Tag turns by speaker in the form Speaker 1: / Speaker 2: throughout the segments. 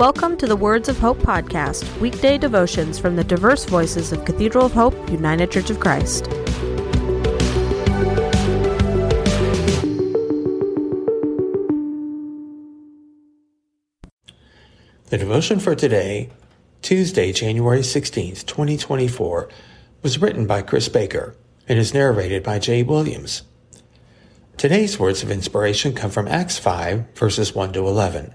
Speaker 1: Welcome to the Words of Hope podcast, weekday devotions from the diverse voices of Cathedral of Hope, United Church of Christ.
Speaker 2: The devotion for today, Tuesday, January 16th, 2024, was written by Kris Baker and is narrated by Jay Williams. Today's words of inspiration come from Acts 5, verses 1 to 11.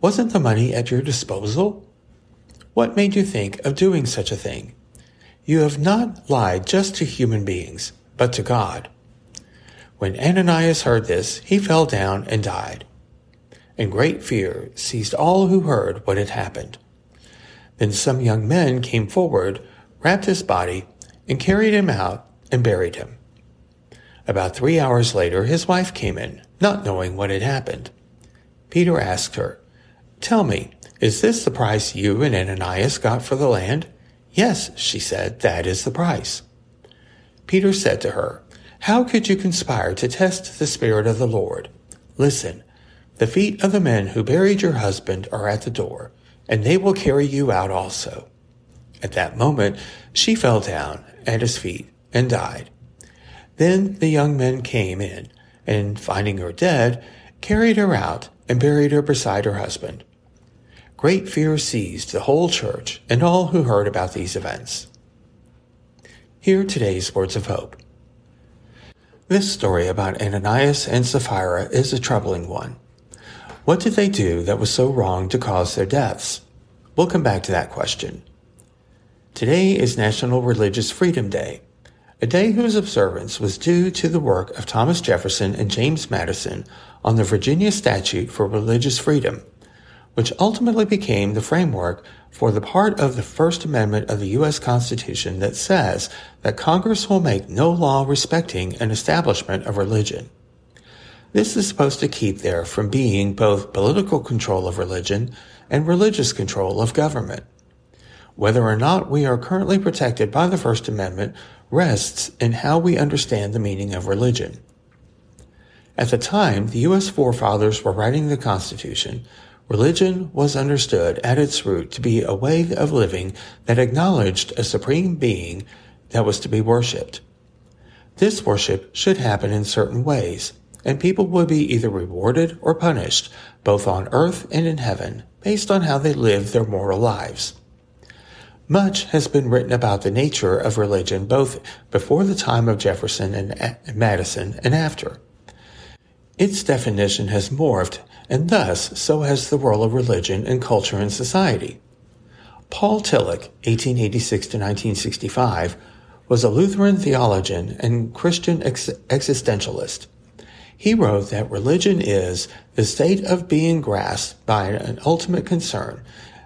Speaker 2: wasn't the money at your disposal? What made you think of doing such a thing? You have not lied just to human beings, but to God. When Ananias heard this, he fell down and died. And great fear seized all who heard what had happened. Then some young men came forward, wrapped his body, and carried him out and buried him. About three hours later, his wife came in, not knowing what had happened. Peter asked her, Tell me, is this the price you and Ananias got for the land? Yes, she said, that is the price. Peter said to her, How could you conspire to test the Spirit of the Lord? Listen, the feet of the men who buried your husband are at the door, and they will carry you out also. At that moment, she fell down at his feet and died. Then the young men came in, and finding her dead, carried her out and buried her beside her husband. Great fear seized the whole church and all who heard about these events. Hear today's words of hope. This story about Ananias and Sapphira is a troubling one. What did they do that was so wrong to cause their deaths? We'll come back to that question. Today is National Religious Freedom Day, a day whose observance was due to the work of Thomas Jefferson and James Madison on the Virginia Statute for Religious Freedom which ultimately became the framework for the part of the First Amendment of the U.S. Constitution that says that Congress will make no law respecting an establishment of religion. This is supposed to keep there from being both political control of religion and religious control of government. Whether or not we are currently protected by the First Amendment rests in how we understand the meaning of religion. At the time the U.S. forefathers were writing the Constitution, Religion was understood at its root to be a way of living that acknowledged a supreme being that was to be worshipped. This worship should happen in certain ways, and people would be either rewarded or punished, both on earth and in heaven, based on how they lived their moral lives. Much has been written about the nature of religion both before the time of Jefferson and Madison and after. Its definition has morphed and thus so has the role of religion and culture in society. Paul Tillich, 1886 to 1965, was a Lutheran theologian and Christian ex- existentialist. He wrote that religion is the state of being grasped by an ultimate concern,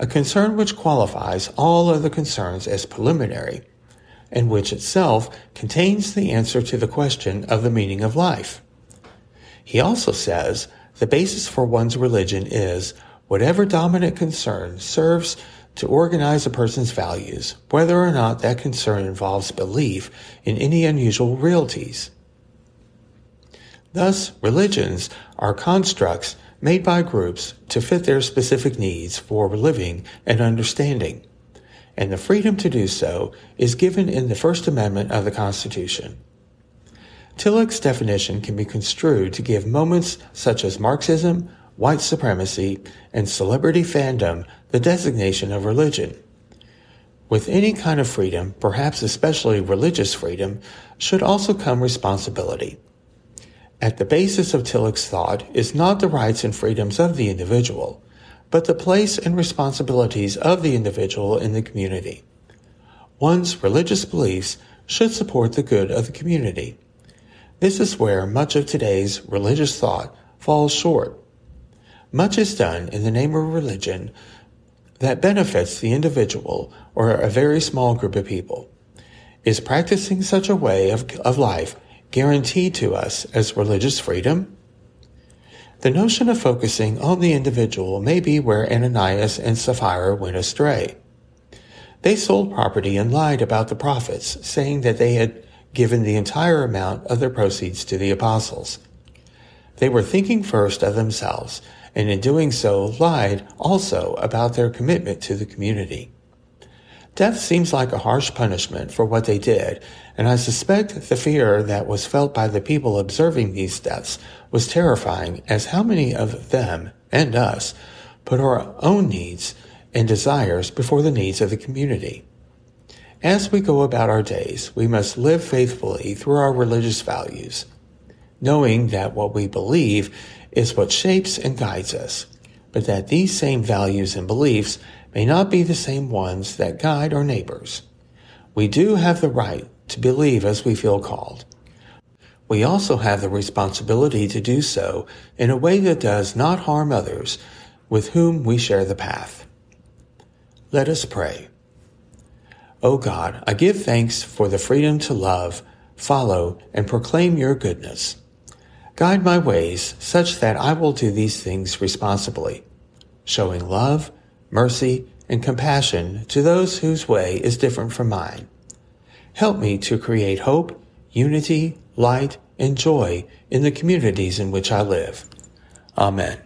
Speaker 2: a concern which qualifies all other concerns as preliminary, and which itself contains the answer to the question of the meaning of life. He also says the basis for one's religion is whatever dominant concern serves to organize a person's values, whether or not that concern involves belief in any unusual realities. Thus, religions are constructs made by groups to fit their specific needs for living and understanding, and the freedom to do so is given in the First Amendment of the Constitution. Tillich's definition can be construed to give moments such as Marxism, white supremacy, and celebrity fandom the designation of religion. With any kind of freedom, perhaps especially religious freedom, should also come responsibility. At the basis of Tillich's thought is not the rights and freedoms of the individual, but the place and responsibilities of the individual in the community. One's religious beliefs should support the good of the community. This is where much of today's religious thought falls short. Much is done in the name of religion that benefits the individual or a very small group of people. Is practicing such a way of, of life guaranteed to us as religious freedom? The notion of focusing on the individual may be where Ananias and Sapphira went astray. They sold property and lied about the profits, saying that they had given the entire amount of their proceeds to the apostles. They were thinking first of themselves, and in doing so lied also about their commitment to the community. Death seems like a harsh punishment for what they did, and I suspect the fear that was felt by the people observing these deaths was terrifying, as how many of them and us put our own needs and desires before the needs of the community. As we go about our days, we must live faithfully through our religious values, knowing that what we believe is what shapes and guides us, but that these same values and beliefs may not be the same ones that guide our neighbors. We do have the right to believe as we feel called. We also have the responsibility to do so in a way that does not harm others with whom we share the path. Let us pray. O God, I give thanks for the freedom to love, follow, and proclaim your goodness. Guide my ways such that I will do these things responsibly, showing love, mercy, and compassion to those whose way is different from mine. Help me to create hope, unity, light, and joy in the communities in which I live. Amen.